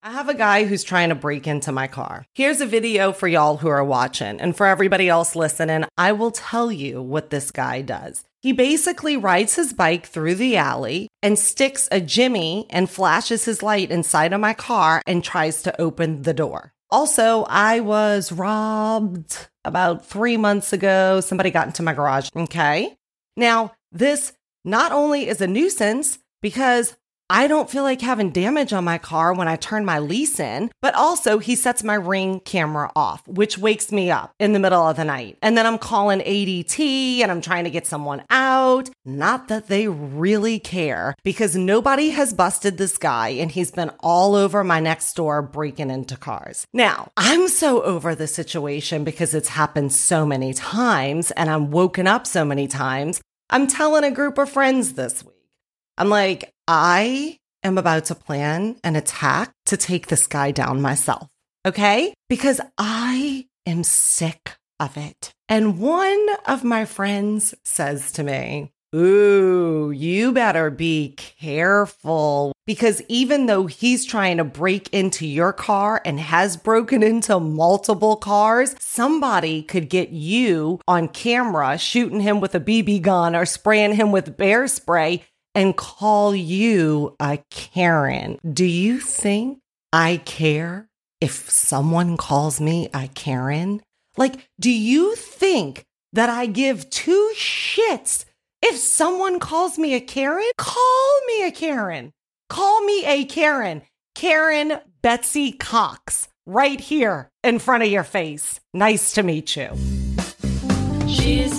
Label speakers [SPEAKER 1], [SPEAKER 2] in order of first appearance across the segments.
[SPEAKER 1] I have a guy who's trying to break into my car. Here's a video for y'all who are watching. And for everybody else listening, I will tell you what this guy does. He basically rides his bike through the alley and sticks a Jimmy and flashes his light inside of my car and tries to open the door. Also, I was robbed about three months ago. Somebody got into my garage. Okay. Now, this not only is a nuisance because I don't feel like having damage on my car when I turn my lease in, but also he sets my ring camera off, which wakes me up in the middle of the night. And then I'm calling ADT and I'm trying to get someone out. Not that they really care because nobody has busted this guy and he's been all over my Nextdoor breaking into cars. Now, I'm so over the situation because it's happened so many times and I'm woken up so many times. I'm telling a group of friends this week. I'm like, I am about to plan an attack to take this guy down myself. Okay. Because I am sick of it. And one of my friends says to me, Ooh, you better be careful because even though he's trying to break into your car and has broken into multiple cars, somebody could get you on camera shooting him with a BB gun or spraying him with bear spray and call you a Karen. Do you think I care if someone calls me a Karen? Like, do you think that I give two shits if someone calls me a Karen? Call me a Karen. Call me a Karen. Karen Betsy Cox, right here in front of your face. Nice to meet you.
[SPEAKER 2] She's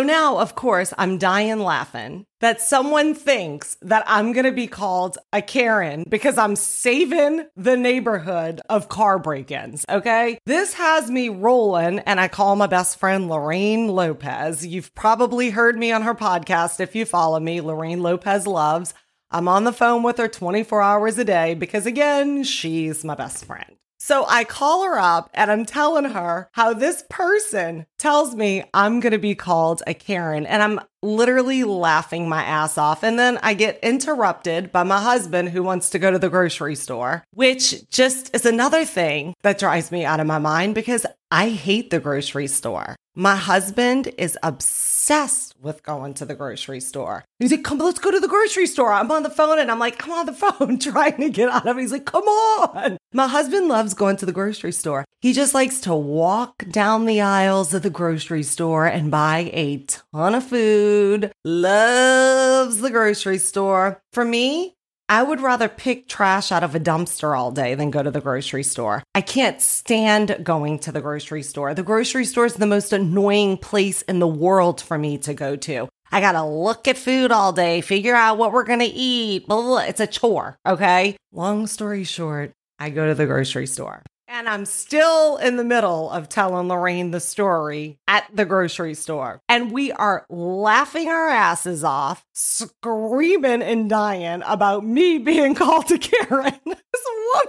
[SPEAKER 1] So now, of course, I'm dying laughing that someone thinks that I'm going to be called a Karen because I'm saving the neighborhood of car break ins. Okay. This has me rolling, and I call my best friend Lorraine Lopez. You've probably heard me on her podcast if you follow me, Lorraine Lopez Loves. I'm on the phone with her 24 hours a day because, again, she's my best friend. So I call her up and I'm telling her how this person tells me I'm going to be called a Karen. And I'm literally laughing my ass off. And then I get interrupted by my husband who wants to go to the grocery store, which just is another thing that drives me out of my mind because I hate the grocery store. My husband is obsessed with going to the grocery store. He's like, come, let's go to the grocery store. I'm on the phone and I'm like, I'm on the phone trying to get out of it. He's like, come on. My husband loves going to the grocery store. He just likes to walk down the aisles of the grocery store and buy a ton of food. Loves the grocery store. For me, I would rather pick trash out of a dumpster all day than go to the grocery store. I can't stand going to the grocery store. The grocery store is the most annoying place in the world for me to go to. I gotta look at food all day, figure out what we're gonna eat. Blah, blah, blah. It's a chore, okay? Long story short, I go to the grocery store. And I'm still in the middle of telling Lorraine the story at the grocery store. And we are laughing our asses off, screaming and dying about me being called a Karen. This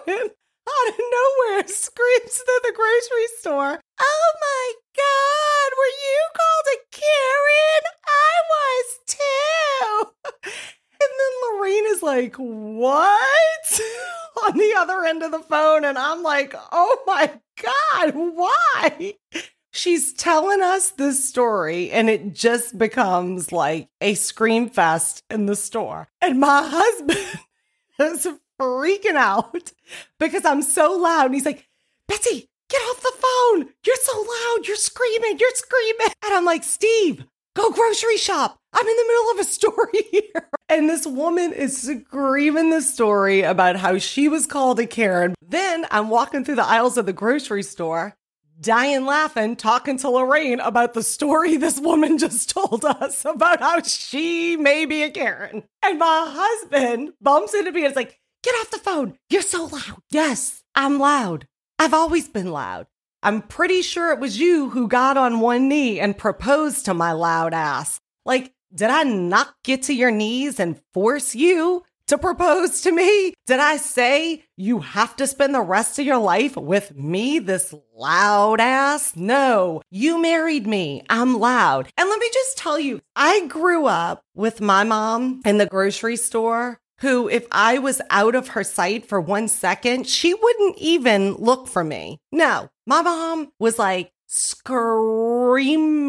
[SPEAKER 1] woman out of nowhere screams to the grocery store, Oh my God, were you called a Karen? I was too. And then Lorraine is like, What? on the other end of the phone. And I'm like, Oh my God, why? She's telling us this story, and it just becomes like a scream fest in the store. And my husband is freaking out because I'm so loud. And he's like, Betsy, get off the phone. You're so loud. You're screaming. You're screaming. And I'm like, Steve, go grocery shop. I'm in the middle of a story here. And this woman is screaming the story about how she was called a Karen. Then I'm walking through the aisles of the grocery store, dying laughing, talking to Lorraine about the story this woman just told us about how she may be a Karen. And my husband bumps into me and is like, Get off the phone. You're so loud. Yes, I'm loud. I've always been loud. I'm pretty sure it was you who got on one knee and proposed to my loud ass. Like, Did I knock you to your knees and force you to propose to me? Did I say you have to spend the rest of your life with me, this loud ass? No, you married me. I'm loud. And let me just tell you, I grew up with my mom in the grocery store. Who, if I was out of her sight for one second, she wouldn't even look for me. No, my mom was like, screaming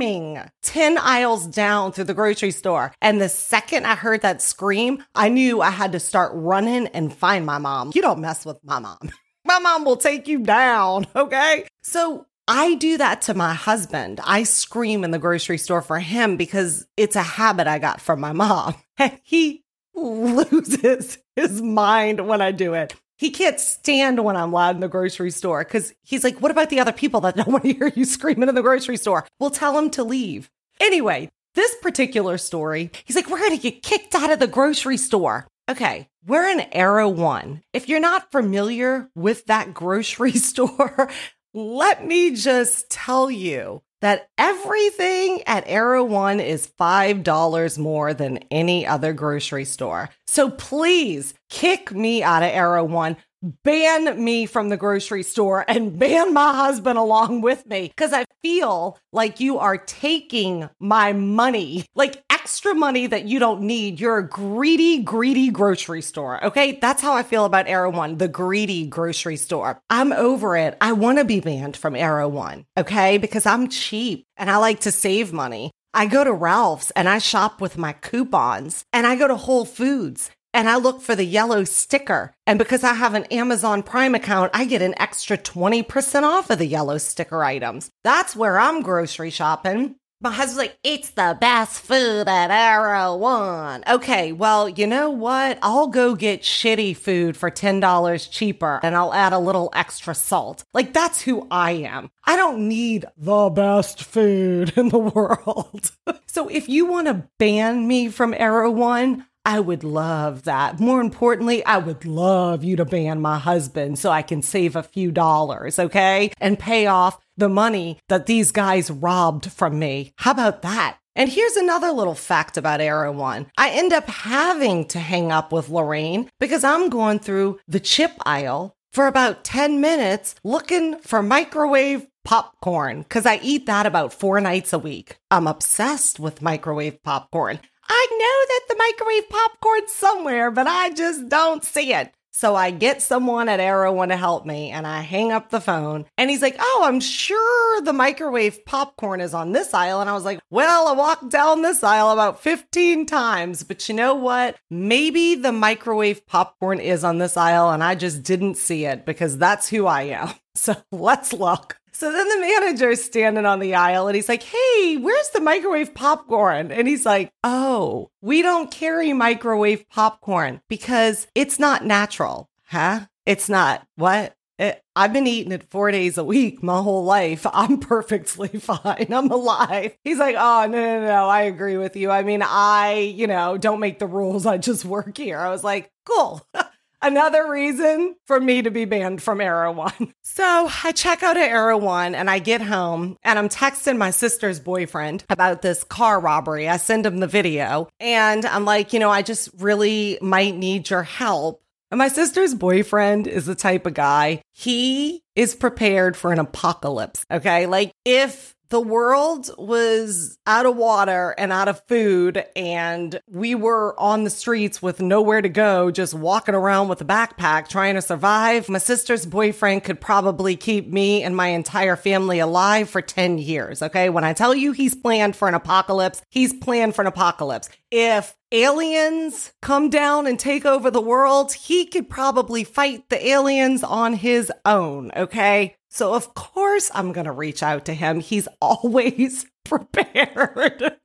[SPEAKER 1] 10 aisles down through the grocery store. And the second I heard that scream, I knew I had to start running and find my mom. You don't mess with my mom. my mom will take you down, okay? So I do that to my husband. I scream in the grocery store for him because it's a habit I got from my mom. And he loses his mind when I do it. He can't stand when I'm loud in the grocery store because he's like, What about the other people that don't want to hear you screaming in the grocery store? We'll tell him to leave. Anyway, this particular story, he's like, We're going to get kicked out of the grocery store. Okay, we're in Erewhon. If you're not familiar with that grocery store, let me just tell you that everything at Erewhon is $5 more than any other grocery store. So please kick me out of Erewhon. Ban me from the grocery store and ban my husband along with me because I feel like you are taking my money, like extra money that you don't need. You're a greedy, greedy grocery store. Okay. That's how I feel about Erewhon, the greedy grocery store. I'm over it. I want to be banned from Erewhon. Okay. Because I'm cheap and I like to save money. I go to Ralph's and I shop with my coupons and I go to Whole Foods and I look for the yellow sticker. And because I have an Amazon Prime account, I get an extra 20% off of the yellow sticker items. That's where I'm grocery shopping. My husband's like, it's the best food at Erewhon. Okay, well, you know what? I'll go get shitty food for $10 cheaper and I'll add a little extra salt. Like, that's who I am. I don't need the best food in the world. so if you want to ban me from Erewhon, I would love that. More importantly, I would love you to ban my husband so I can save a few dollars, okay? And pay off the money that these guys robbed from me. How about that? And here's another little fact about Erewhon. I end up having to hang up with Lorraine because I'm going through the chip aisle for about 10 minutes looking for microwave popcorn because I eat that about four nights a week. I'm obsessed with microwave popcorn. I know that the microwave popcorn's somewhere, but I just don't see it. So I get someone at Erewhon to help me and I hang up the phone and he's like, Oh, I'm sure the microwave popcorn is on this aisle. And I was like, Well, I walked down this aisle about 15 times, but you know what? Maybe the microwave popcorn is on this aisle and I just didn't see it because that's who I am. So let's look. So then the manager's standing on the aisle and he's like, Hey, where's the microwave popcorn? And he's like, Oh, we don't carry microwave popcorn because it's not natural. Huh? It's not. What? It, I've been eating it four days a week my whole life. I'm perfectly fine. I'm alive. He's like, oh, no, no, no. I agree with you. I mean, I, you know, don't make the rules. I just work here. I was like, cool. Another reason for me to be banned from Erewhon. So I check out of Erewhon and I get home and I'm texting my sister's boyfriend about this car robbery. I send him the video and I'm like, you know, I just really might need your help. And my sister's boyfriend is the type of guy, he is prepared for an apocalypse. Okay. Like if the world was out of water and out of food, and we were on the streets with nowhere to go, just walking around with a backpack trying to survive. My sister's boyfriend could probably keep me and my entire family alive for 10 years. Okay. When I tell you he's planned for an apocalypse, he's planned for an apocalypse. If aliens come down and take over the world, he could probably fight the aliens on his own. Okay. So, of course, I'm going to reach out to him. He's always prepared.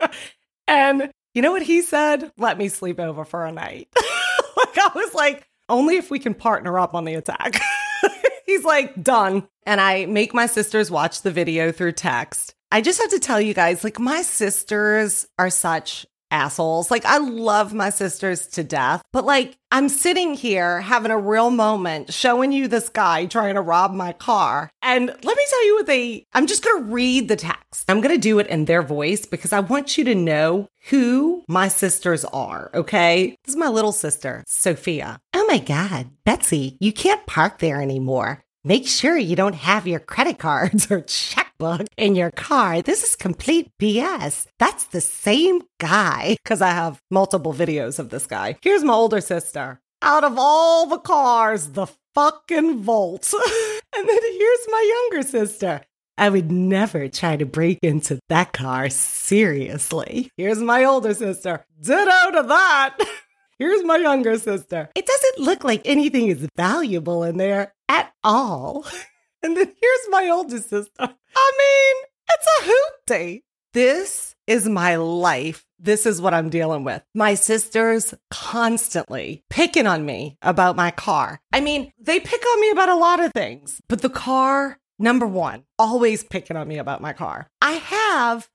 [SPEAKER 1] and you know what he said? Let me sleep over for a night. like, I was like, only if we can partner up on the attack. He's like, done. And I make my sisters watch the video through text. I just have to tell you guys, like, my sisters are such assholes. Like, I love my sisters to death, but like, I'm sitting here having a real moment showing you this guy trying to rob my car. And let me tell you what they, I'm just going to read the text. I'm going to do it in their voice because I want you to know who my sisters are, okay? This is my little sister, Sophia. Oh my God, Betsy, you can't park there anymore. Make sure you don't have your credit cards or checkbook in your car. This is complete BS. That's the same guy. Because I have multiple videos of this guy. Here's my older sister. Out of all the cars, the fucking Volt. and then here's my younger sister. I would never try to break into that car seriously. Here's my older sister. Ditto to that. Here's my younger sister. It doesn't look like anything is valuable in there at all. And then here's my older sister. I mean, it's a hoop day. This is my life. This is what I'm dealing with. My sisters constantly picking on me about my car. I mean, they pick on me about a lot of things, but the car, number one, always picking on me about my car. I have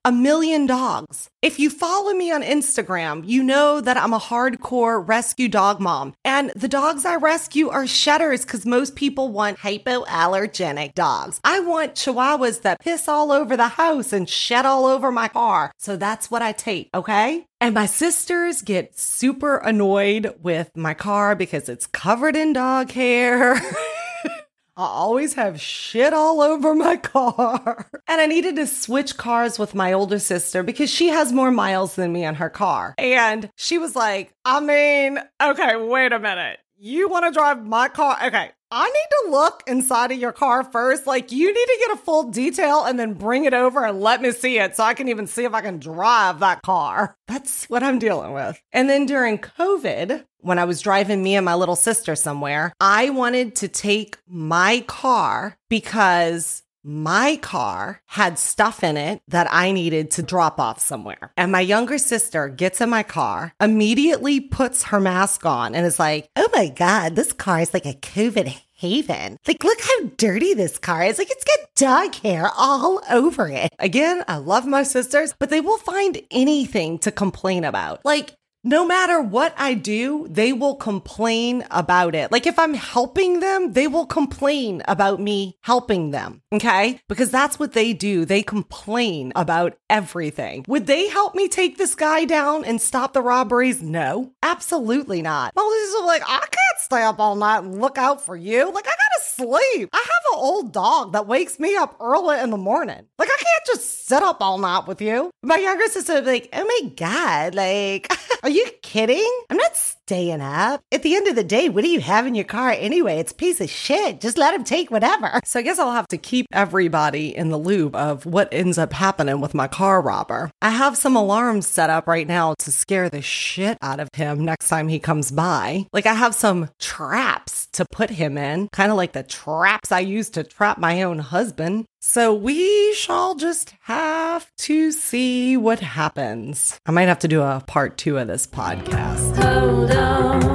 [SPEAKER 1] a million dogs. If you follow me on Instagram, you know that I'm a hardcore rescue dog mom. And the dogs I rescue are shedders because most people want hypoallergenic dogs. I want chihuahuas that piss all over the house and shed all over my car. So that's what I take, okay? And my sisters get super annoyed with my car because it's covered in dog hair. I always have shit all over my car. And I needed to switch cars with my older sister because she has more miles than me on her car. And she was like, I mean, okay, wait a minute. You want to drive my car? Okay. I need to look inside of your car first. Like, you need to get a full detail and then bring it over and let me see it so I can even see if I can drive that car. That's what I'm dealing with. And then during COVID, when I was driving me and my little sister somewhere, I wanted to take my car because my car had stuff in it that I needed to drop off somewhere. And my younger sister gets in my car, immediately puts her mask on, and is like, Oh my God, this car is like a COVID haven. Like, look how dirty this car is. Like, it's got dog hair all over it. Again, I love my sisters, but they will find anything to complain about. Like, no matter what I do, they will complain about it. Like if I'm helping them, they will complain about me helping them. Okay. Because that's what they do. They complain about everything. Would they help me take this guy down and stop the robberies? No, absolutely not. Well, this is like, I can't stay up all night and look out for you. Like I gotta sleep. I have an old dog that wakes me up early in the morning. Like I can't just sit up all night with you. My younger sister would be like, oh my God, like, are you kidding? I'm not staying up. At the end of the day, what do you have in your car anyway? It's a piece of shit. Just let him take whatever. So I guess I'll have to keep everybody in the loop of what ends up happening with my car robber. I have some alarms set up right now to scare the shit out of him next time he comes by. Like I have some traps to put him in, kind of like the traps I used to trap my own husband. So we shall just have to see what happens. I might have to do a part two of this podcast.
[SPEAKER 2] Hold on.